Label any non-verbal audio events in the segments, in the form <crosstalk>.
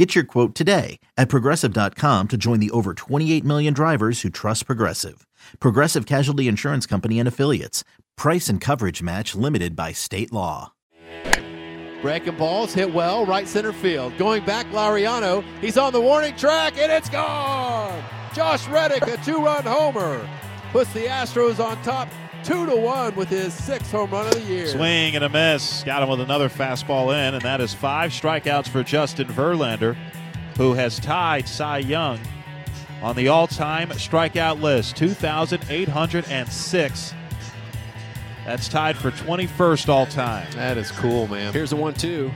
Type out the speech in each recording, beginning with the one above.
Get your quote today at progressive.com to join the over 28 million drivers who trust Progressive. Progressive Casualty Insurance Company and Affiliates. Price and coverage match limited by state law. Breaking balls hit well, right center field. Going back, Laureano. He's on the warning track, and it's gone. Josh Reddick, a two-run homer, puts the Astros on top, two to one, with his sixth home run of the year. Swing and a miss. Got him with another fastball in, and that is five strikeouts for Justin Verlander, who has tied Cy Young on the all-time strikeout list, 2,806. That's tied for 21st all time. That is cool, man. Here's a one-two.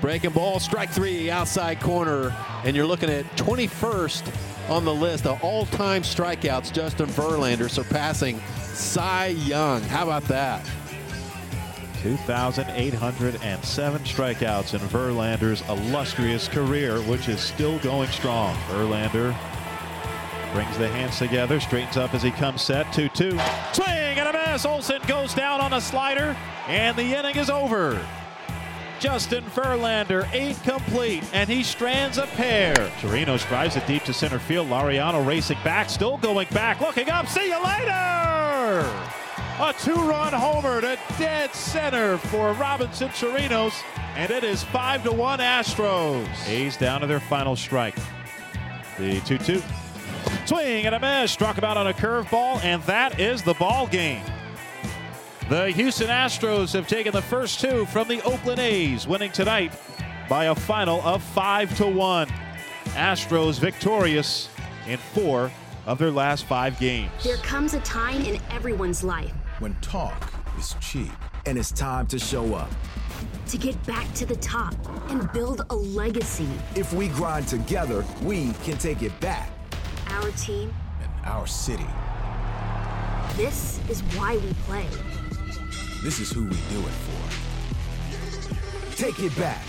Breaking ball, strike three, outside corner, and you're looking at 21st on the list of all-time strikeouts. Justin Verlander surpassing Cy Young. How about that? 2,807 strikeouts in Verlander's illustrious career, which is still going strong. Verlander brings the hands together, straightens up as he comes set. 2 2. Swing and a miss. Olson goes down on a slider, and the inning is over. Justin Verlander, eight complete, and he strands a pair. Chirinos drives it deep to center field. Laureano racing back, still going back, looking up. See you later! A two-run homer to dead center for Robinson Chirinos, and it is five to one Astros. A's down to their final strike. The 2-2. Swing and a miss, struck him out on a curveball, and that is the ball game. The Houston Astros have taken the first two from the Oakland A's, winning tonight by a final of 5 to 1. Astros victorious in 4 of their last 5 games. There comes a time in everyone's life when talk is cheap and it's time to show up. To get back to the top and build a legacy. If we grind together, we can take it back. Our team and our city. This is why we play. This is who we do it for. Take it back.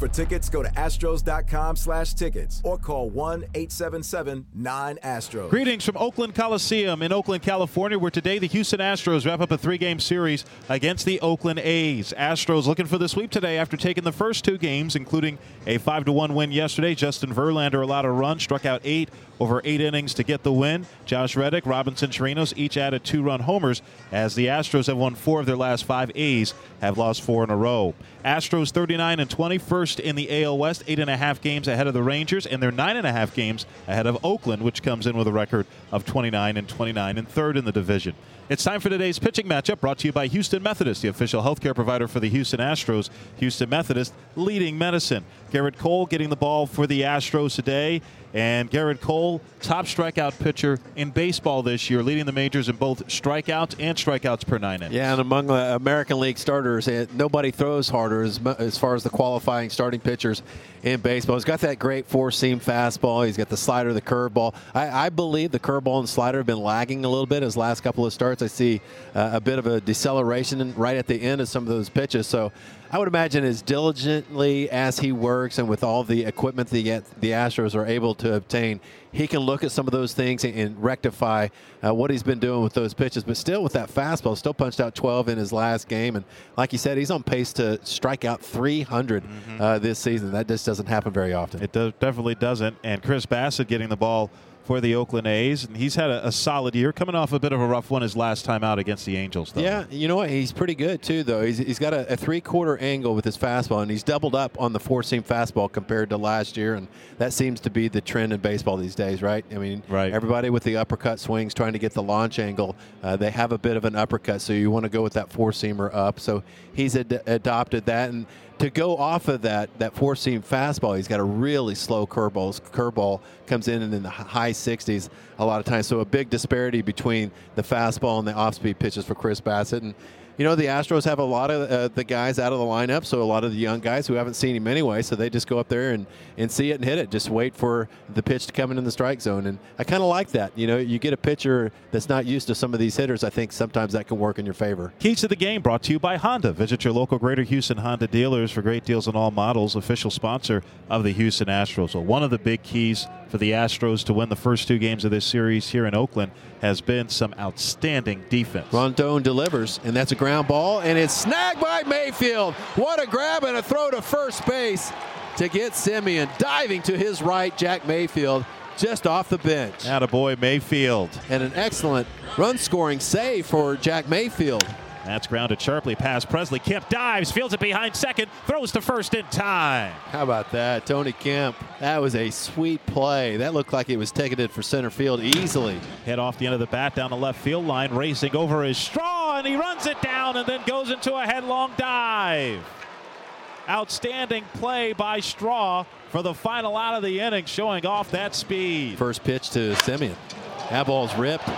For tickets, go to astros.com slash tickets or call 1-877-9-ASTROS. Greetings from Oakland Coliseum in Oakland, California, where today the Houston Astros wrap up a three-game series against the Oakland A's. Astros looking for the sweep today after taking the first two games, including a 5-1 win yesterday. Justin Verlander allowed a run, struck out eight over eight innings to get the win. Josh Reddick, Robinson Chirinos each added two-run homers as the Astros have won four of their last five. A's have lost four in a row. Astros 39 and 20, first in the AL West, eight and a half games ahead of the Rangers, and they're nine and a half games ahead of Oakland, which comes in with a record of 29 and 29 and third in the division. It's time for today's pitching matchup brought to you by Houston Methodist, the official healthcare provider for the Houston Astros. Houston Methodist leading medicine. Gerrit Cole getting the ball for the Astros today. And Gerrit Cole, top strikeout pitcher in baseball this year, leading the majors in both strikeouts and strikeouts per nine innings. Yeah, and among the American League starters, eh, nobody throws harder as, as far as the qualifying starting pitchers in baseball. He's got that great four seam fastball. He's got the slider, the curveball. I, I believe the curveball and slider have been lagging a little bit his last couple of starts. I see uh, a bit of a deceleration right at the end of some of those pitches. So I would imagine as diligently as he works and with all the equipment that the Astros are able to obtain, he can look at some of those things and, and rectify uh, what he's been doing with those pitches. But still, with that fastball, still punched out 12 in his last game, and like you said, he's on pace to strike out 300 mm-hmm. uh, this season. That just doesn't happen very often. It does, definitely doesn't. And Chris Bassitt getting the ball for the Oakland A's, and he's had a, a, solid year, coming off a bit of a rough one his last time out against the Angels. Though. Yeah, you know what? He's pretty good too, though. He's, he's got a, a three-quarter angle with his fastball, and he's doubled up on the four-seam fastball compared to last year, and that seems to be the trend in baseball these days, right? I mean, right. everybody with the uppercut swings trying to get the launch angle, uh, they have a bit of an uppercut, so you want to go with that four-seamer up. So he's ad- adopted that, and to go off of that that four seam fastball, he's got a really slow curveball. His curveball comes in and in the high 60s a lot of times. So a big disparity between the fastball and the off speed pitches for Chris Bassitt. And you know, the Astros have a lot of uh, the guys out of the lineup, so a lot of the young guys who haven't seen him anyway, so they just go up there and, and see it and hit it. Just wait for the pitch to come in in the strike zone. And I kind of like that. You know, you get a pitcher that's not used to some of these hitters, I think sometimes that can work in your favor. Keys to the game brought to you by Honda. Visit your local Greater Houston Honda dealers for great deals on all models, official sponsor of the Houston Astros. Well, one of the big keys for the Astros to win the first two games of this series here in Oakland has been some outstanding defense. Rondon delivers, and that's a ground ball, and it's snagged by Mayfield. What a grab and a throw to first base to get Semien Diving to his right, Jack Mayfield just off the bench. boy Mayfield. And an excellent run scoring save for Jack Mayfield. That's grounded sharply past Presley. Kemp dives, fields it behind second, throws to first in time. How about that? Tony Kemp. That was a sweet play. That looked like it was ticketed for center field easily. Head off the end of the bat down the left field line, racing over his straw, and he runs it down and then goes into a headlong dive. Outstanding play by Straw for the final out of the inning, showing off that speed. First pitch to Semien. That ball's ripped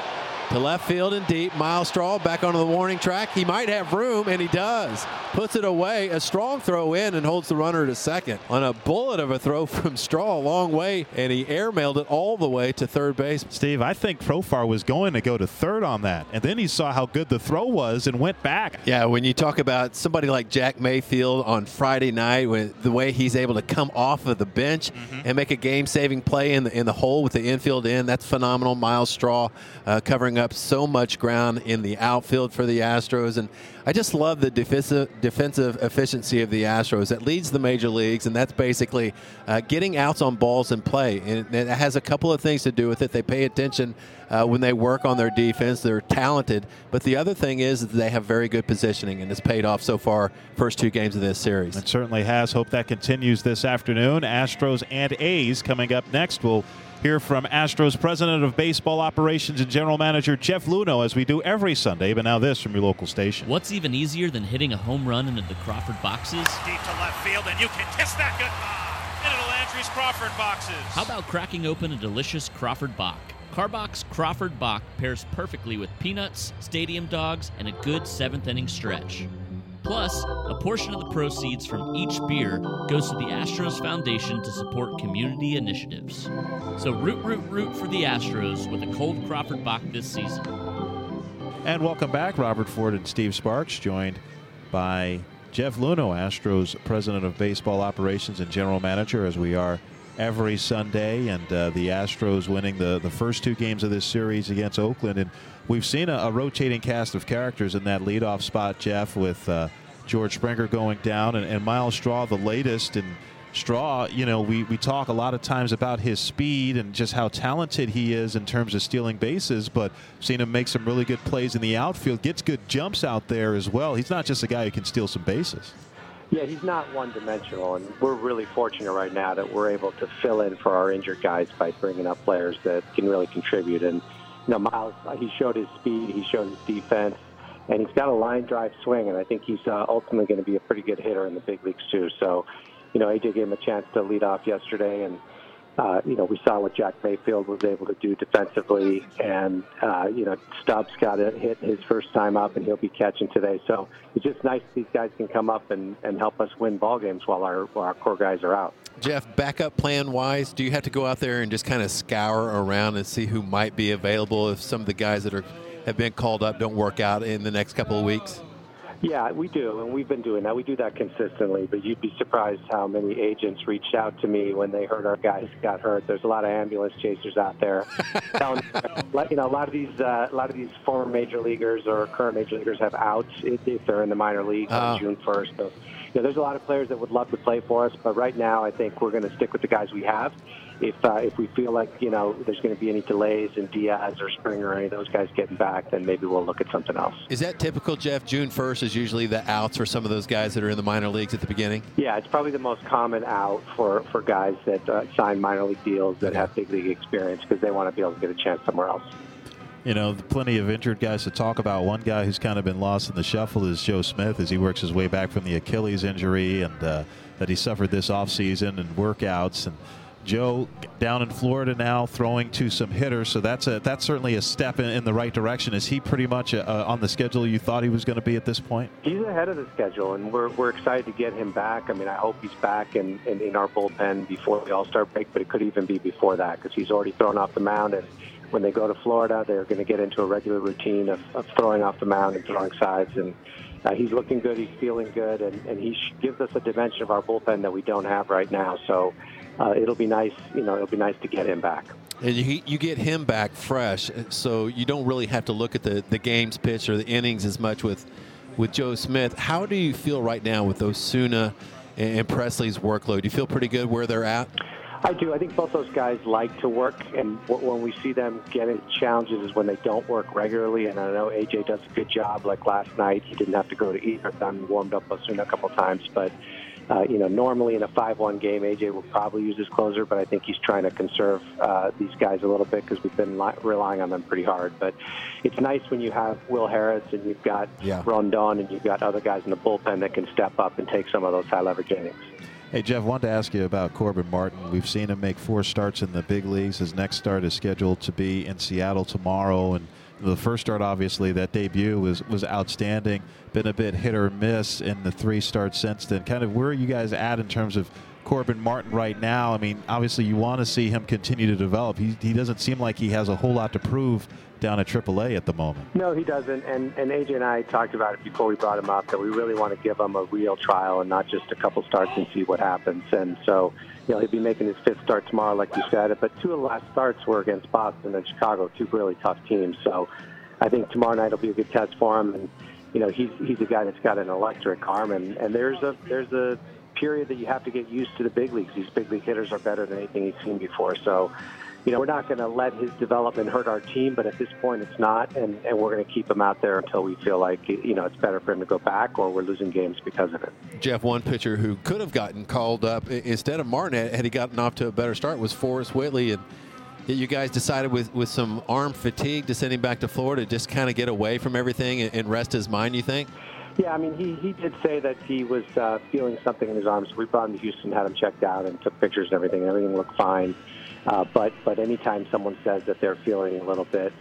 to left field and deep. Myles Straw back onto the warning track. He might have room, and he does. Puts it away. A strong throw in and holds the runner to second. On a bullet of a throw <laughs> from Straw a long way, and he airmailed it all the way to third base. Steve, I think Profar was going to go to third on that, and then he saw how good the throw was and went back. Yeah, when you talk about somebody like Jack Mayfield on Friday night, when the way he's able to come off of the bench mm-hmm. and make a game-saving play in the in the hole with the infield in, that's phenomenal. Myles Straw uh, covering up so much ground in the outfield for the Astros. And I just love the defensive, defensive efficiency of the Astros. It leads the major leagues, and that's basically uh, getting outs on balls in play. And it has a couple of things to do with it. They pay attention uh, when they work on their defense. They're talented. But the other thing is they have very good positioning, and it's paid off so far, first two games of this series. It certainly has. Hope that continues this afternoon. Astros and A's coming up next. We'll hear from Astros President of Baseball Operations and General Manager Jeff Luhnow as we do every Sunday, but now this from your local station. What's even easier than hitting a home run into the Crawford boxes? Deep to left field, and you can kiss that goodbye into the Landry's Crawford boxes. How about cracking open a delicious Crawford Bock? Karbach's Crawford Bock pairs perfectly with peanuts, stadium dogs, and a good seventh inning stretch. Plus, a portion of the proceeds from each beer goes to the Astros Foundation to support community initiatives. So root, root, root for the Astros with a cold Crawford Bock this season. And welcome back, Robert Ford and Steve Sparks, joined by Jeff Luhnow, Astros President of Baseball Operations and General Manager, as we are every Sunday, and uh, the Astros winning the, the first two games of this series against Oakland. And we've seen a, a rotating cast of characters in that leadoff spot, Jeff, with uh, George Springer going down and, and Myles Straw, the latest. And Straw, you know, we, we talk a lot of times about his speed and just how talented he is in terms of stealing bases, but seen him make some really good plays in the outfield, gets good jumps out there as well. He's not just a guy who can steal some bases. Yeah, he's not one dimensional, and we're really fortunate right now that we're able to fill in for our injured guys by bringing up players that can really contribute. And, you know, Myles, he showed his speed, he showed his defense, and he's got a line drive swing, and I think he's uh, ultimately going to be a pretty good hitter in the big leagues, too. So, you know, AJ gave him a chance to lead off yesterday, and uh, you know, we saw what Jack Mayfield was able to do defensively, and uh, you know, Stubbs got a hit his first time up, and he'll be catching today. So it's just nice these guys can come up and, and help us win ball games while our while our core guys are out. Jeff, backup plan wise, do you have to go out there and just kind of scour around and see who might be available if some of the guys that are have been called up don't work out in the next couple of weeks? Yeah, we do, and we've been doing that. We do that consistently, but you'd be surprised how many agents reached out to me when they heard our guys got hurt. There's a lot of ambulance chasers out there. <laughs> you know, a lot of these, uh, a lot of these former major leaguers or current major leaguers have outs if, they're in the minor league on oh. June 1st. So, you know, there's a lot of players that would love to play for us, but right now I think we're going to stick with the guys we have if uh, if we feel like you know there's going to be any delays in Diaz or Springer or any of those guys getting back, then maybe we'll look at something else. Is that typical, Jeff? June 1st is usually the outs for some of those guys that are in the minor leagues at the beginning. Yeah, it's probably the most common out for for guys that uh, sign minor league deals that have big league experience because they want to be able to get a chance somewhere else. You know, plenty of injured guys to talk about. One guy who's kind of been lost in the shuffle is Joe Smith as he works his way back from the Achilles injury and uh, that he suffered this offseason and workouts and Joe down in Florida now, throwing to some hitters. So that's a that's certainly a step in, in the right direction. Is he pretty much uh, on the schedule you thought he was going to be at this point? He's ahead of the schedule, and we're we're excited to get him back. I mean, I hope he's back in in, in our bullpen before the All Star break, but it could even be before that because he's already thrown off the mound and when they go to Florida, they're going to get into a regular routine of, of throwing off the mound and throwing sides. And uh, he's looking good. He's feeling good, and, and he gives us a dimension of our bullpen that we don't have right now. So uh, it'll be nice. You know, it'll be nice to get him back. And you, you get him back fresh, so you don't really have to look at the, the games pitch or the innings as much with with Joe Smith. How do you feel right now with Osuna and Presley's workload? Do you feel pretty good where they're at? I do. I think both those guys like to work, and when we see them getting challenges is when they don't work regularly. And I know AJ does a good job. Like last night, he didn't have to go to either. Done warmed up Osuna a couple times, but uh, you know, normally in a 5-1 game, AJ will probably use his closer, but I think he's trying to conserve uh, these guys a little bit because we've been li- relying on them pretty hard. But it's nice when you have Will Harris and you've got yeah. Rondon and you've got other guys in the bullpen that can step up and take some of those high leverage innings. Hey, Jeff, wanted to ask you about Corbin Martin. We've seen him make four starts in the big leagues. His next start is scheduled to be in Seattle tomorrow. And the first start, obviously, that debut was, was outstanding. Been a bit hit or miss in the three starts since then. Kind of where are you guys at in terms of Corbin Martin right now? I mean, obviously, you want to see him continue to develop. He, he doesn't seem like he has a whole lot to prove down at AAA at the moment. No, he doesn't. And and AJ and I talked about it before we brought him up that we really want to give him a real trial and not just a couple starts and see what happens. And so, you know, he'll be making his fifth start tomorrow, like you said. But two of the last starts were against Boston and Chicago, two really tough teams. So, I think tomorrow night will be a good test for him. And you know, he's he's a guy that's got an electric arm, and and there's a there's a period that you have to get used to the big leagues. These big league hitters are better than anything he's seen before. So you know, we're not going to let his development hurt our team, but at this point it's not, and, and we're going to keep him out there until we feel like, you know, it's better for him to go back or we're losing games because of it. Jeff, one pitcher who could have gotten called up instead of Martin had he gotten off to a better start was Forrest Whitley, and you guys decided with, with some arm fatigue to send him back to Florida, just kind of get away from everything and rest his mind, you think? Yeah, I mean, he, he did say that he was uh, feeling something in his arms. We brought him to Houston, had him checked out, and took pictures and everything. Everything looked fine. Uh, but but anytime someone says that they're feeling a little bit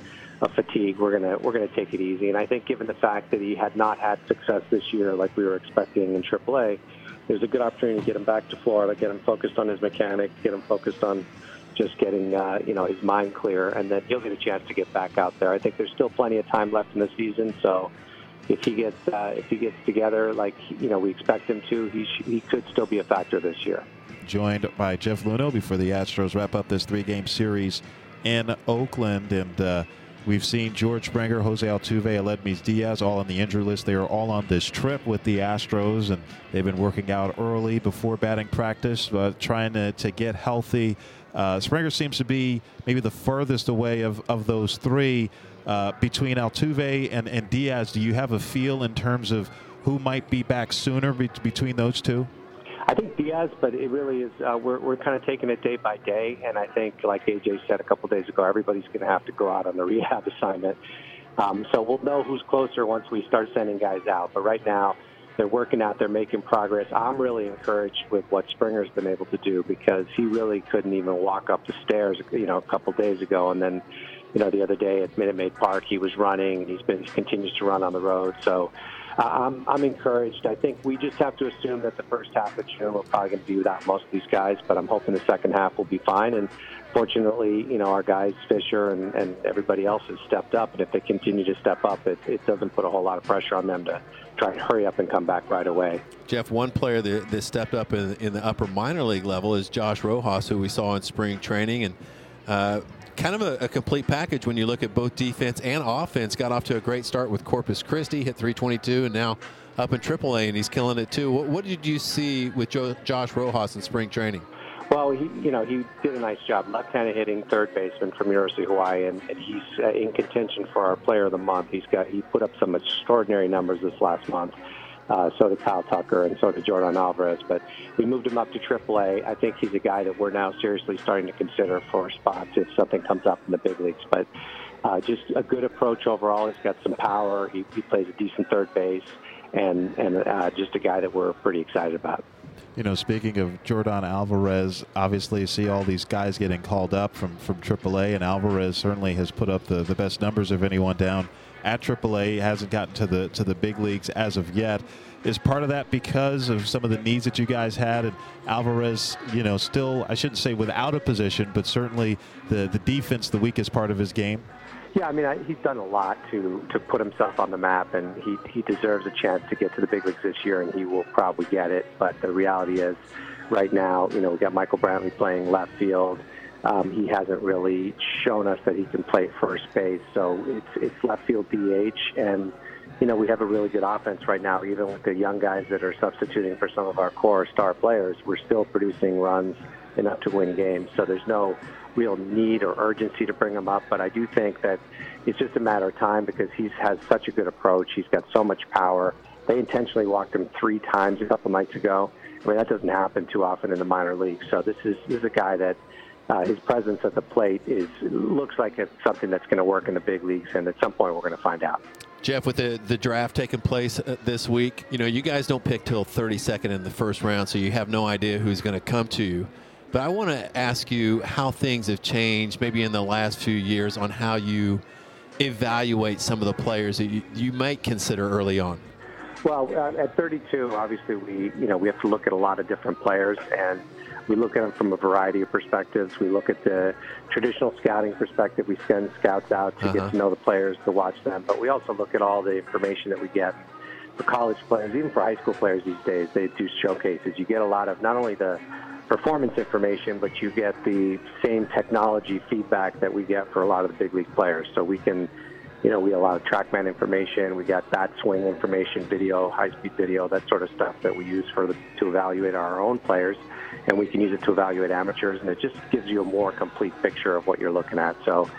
of fatigue, we're gonna we're gonna take it easy. And I think given the fact that he had not had success this year like we were expecting in AAA, there's a good opportunity to get him back to Florida, get him focused on his mechanic, get him focused on just getting uh, you know his mind clear, and then he'll get a chance to get back out there. I think there's still plenty of time left in the season, so if he gets uh, if he gets together like you know we expect him to, he sh- he could still be a factor this year joined by Jeff Luhnow before the Astros wrap up this three game series in Oakland. And uh, we've seen George Springer, Jose Altuve, Aledmys Diaz all on the injury list. They are all on this trip with the Astros, and they've been working out early before batting practice, uh, trying to, to get healthy. Uh, Springer seems to be maybe the furthest away of, of those three. Uh, between Altuve and, and Diaz, do you have a feel in terms of who might be back sooner be- between those two? I think Diaz, but it really is. Uh, we're we're kind of taking it day by day, and I think, like AJ said a couple days ago, everybody's going to have to go out on the <laughs> rehab assignment. Um, so we'll know who's closer once we start sending guys out. But right now, they're working out, they're making progress. I'm really encouraged with what Springer's been able to do because he really couldn't even walk up the stairs, you know, a couple days ago, and then, you know, the other day at Minute Maid Park, he was running. And he's been he continues to run on the road. So I'm, I'm encouraged. I think we just have to assume that the first half of June we're probably going to be without most of these guys, but I'm hoping the second half will be fine. And fortunately, you know, our guys, Fisher and, and everybody else has stepped up. And if they continue to step up, it, it doesn't put a whole lot of pressure on them to try and hurry up and come back right away. Jeff, one player that, that stepped up in, in the upper minor league level is Josh Rojas, who we saw in spring training. And uh, kind of a, a, complete package when you look at both defense and offense. Got off to a great start with Corpus Christi, hit 322, and now up in AAA, and he's killing it too. What, what did you see with Joe, Josh Rojas in spring training? Well, he, you know, he did a nice job. Left-handed hitting third baseman from University of Hawaii, and, and he's uh, in contention for our Player of the Month. He's got he put up some extraordinary numbers this last month. Uh, so did Kyle Tucker and so did Yordan Alvarez. But we moved him up to AAA. I think he's a guy that we're now seriously starting to consider for spots if something comes up in the big leagues. But uh, just a good approach overall. He's got some power. He, he plays a decent third base, and and uh, just a guy that we're pretty excited about. You know, speaking of Yordan Alvarez, obviously you see all these guys getting called up from, from AAA, and Alvarez certainly has put up the, the best numbers of anyone down at AAA. Hasn't gotten to the to the big leagues as of yet. Is part of that because of some of the needs that you guys had, and Alvarez, you know, still I shouldn't say without a position, but certainly the the defense, the weakest part of his game. Yeah, I mean, I, he's done a lot to to put himself on the map, and he he deserves a chance to get to the big leagues this year, and he will probably get it. But the reality is, right now, you know, we got Michael Brantley playing left field. Um, he hasn't really shown us that he can play first base, so it's it's left field DH, and you know we have a really good offense right now. Even with the young guys that are substituting for some of our core star players, we're still producing runs enough to win games. So there's no real need or urgency to bring him up, but I do think that it's just a matter of time because he's has such a good approach. He's got so much power. They intentionally walked him three times a couple nights ago. I mean, that doesn't happen too often in the minor leagues. So this is this is a guy that uh, his presence at the plate is looks like it's something that's going to work in the big leagues, and at some point we're going to find out. Jeff, with the, the draft taking place uh, this week, you know, you guys don't pick till 32nd in the first round, so you have no idea who's going to come to you. But I want to ask you how things have changed, maybe in the last few years, on how you evaluate some of the players that you, you might consider early on. Well, uh, at 32, obviously we you know we have to look at a lot of different players, and we look at them from a variety of perspectives. We look at the traditional scouting perspective. We send scouts out to uh-huh. get to know the players, to watch them, but we also look at all the information that we get for college players, even for high school players these days. They do showcases. You get a lot of not only the performance information, but you get the same technology feedback that we get for a lot of the big league players. So we can, you know, we allow TrackMan information, we got bat swing information, video, high-speed video, that sort of stuff that we use for the, to evaluate our own players, and we can use it to evaluate amateurs, and it just gives you a more complete picture of what you're looking at. So.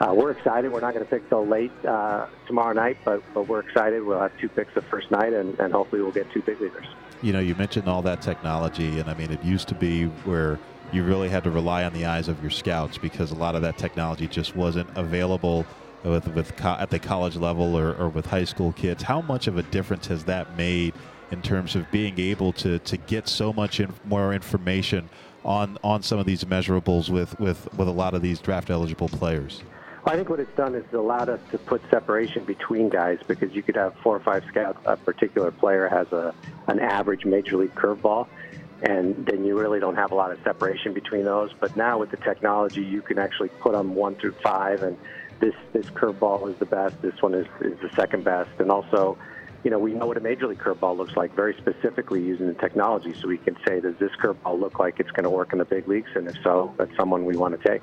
Uh, we're excited. We're not going to pick till late uh, tomorrow night, but, but we're excited. We'll have two picks the first night, and, and hopefully we'll get two big leaguers you know, you mentioned all that technology, and I mean, it used to be where you really had to rely on the eyes of your scouts because a lot of that technology just wasn't available with with co- at the college level or, or with high school kids. How much of a difference has that made in terms of being able to to get so much in, more information on on some of these measurables with with with a lot of these draft eligible players? I think what it's done is allowed us to put separation between guys because you could have four or five scouts. A particular player has a an average major league curveball, and then you really don't have a lot of separation between those. But now with the technology, you can actually put them one through five, and this this curveball is the best. This one is is the second best, and also. You know, we know what a major league curveball looks like very specifically using the technology, so we can say, does this curveball look like it's going to work in the big leagues? And if so, that's someone we want to take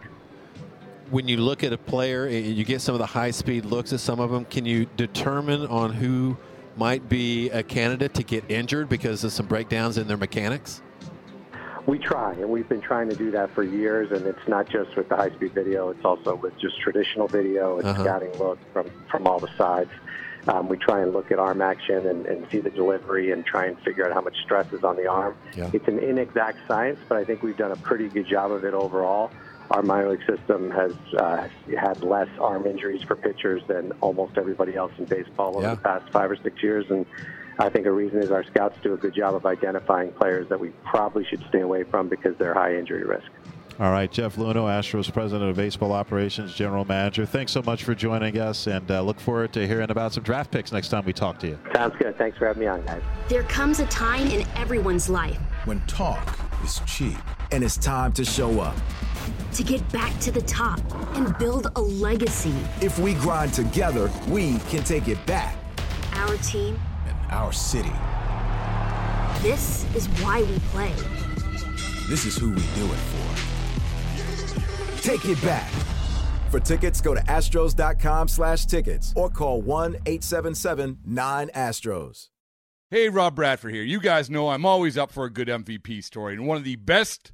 when you look at a player, eh, you get some of the high speed looks at some of them. Can you determine on who might be a candidate to get injured because of some breakdowns in their mechanics? We try, and we've been trying to do that for years. And it's not just with the high speed video; it's also with just traditional video and uh-huh. scouting look from from all the sides. Um, we try and look at arm action and, and, see the delivery and try and figure out how much stress is on the arm. Yeah. It's an inexact science, but I think we've done a pretty good job of it overall our minor league system has uh, had less arm injuries for pitchers than almost everybody else in baseball over yeah. the past five or six years. And I think a reason is our scouts do a good job of identifying players that we probably should stay away from because they're high injury risk. All right, Jeff Luhnow, Astros President of Baseball Operations, General Manager. Thanks so much for joining us, and uh, look forward to hearing about some draft picks next time we talk to you. Sounds good. Thanks for having me on, guys. There comes a time in everyone's life when talk is cheap, and it's time to show up to get back to the top and build a legacy. If we grind together, we can take it back. Our team and our city. This is why we play. This is who we do it for. Take it back. For tickets, go to astros.com slash tickets or call 1-877-9-ASTROS. Hey, Rob Bradford here. You guys know I'm always up for a good MVP story, and one of the best